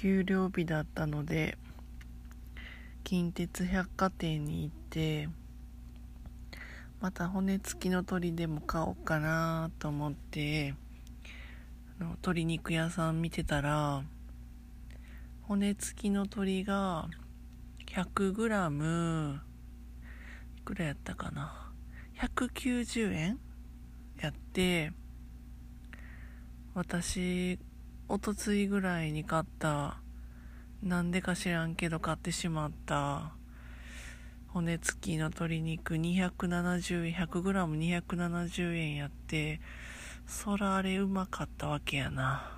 給料日だったので近鉄百貨店に行ってまた骨付きの鶏でも買おうかなと思ってあの鶏肉屋さん見てたら骨付きの鶏が 100g いくらやったかな？190円やって私おとついぐらいに買ったなんでか知らんけど買ってしまった骨付きの鶏肉270円 100g270 円やってそらあれうまかったわけやな。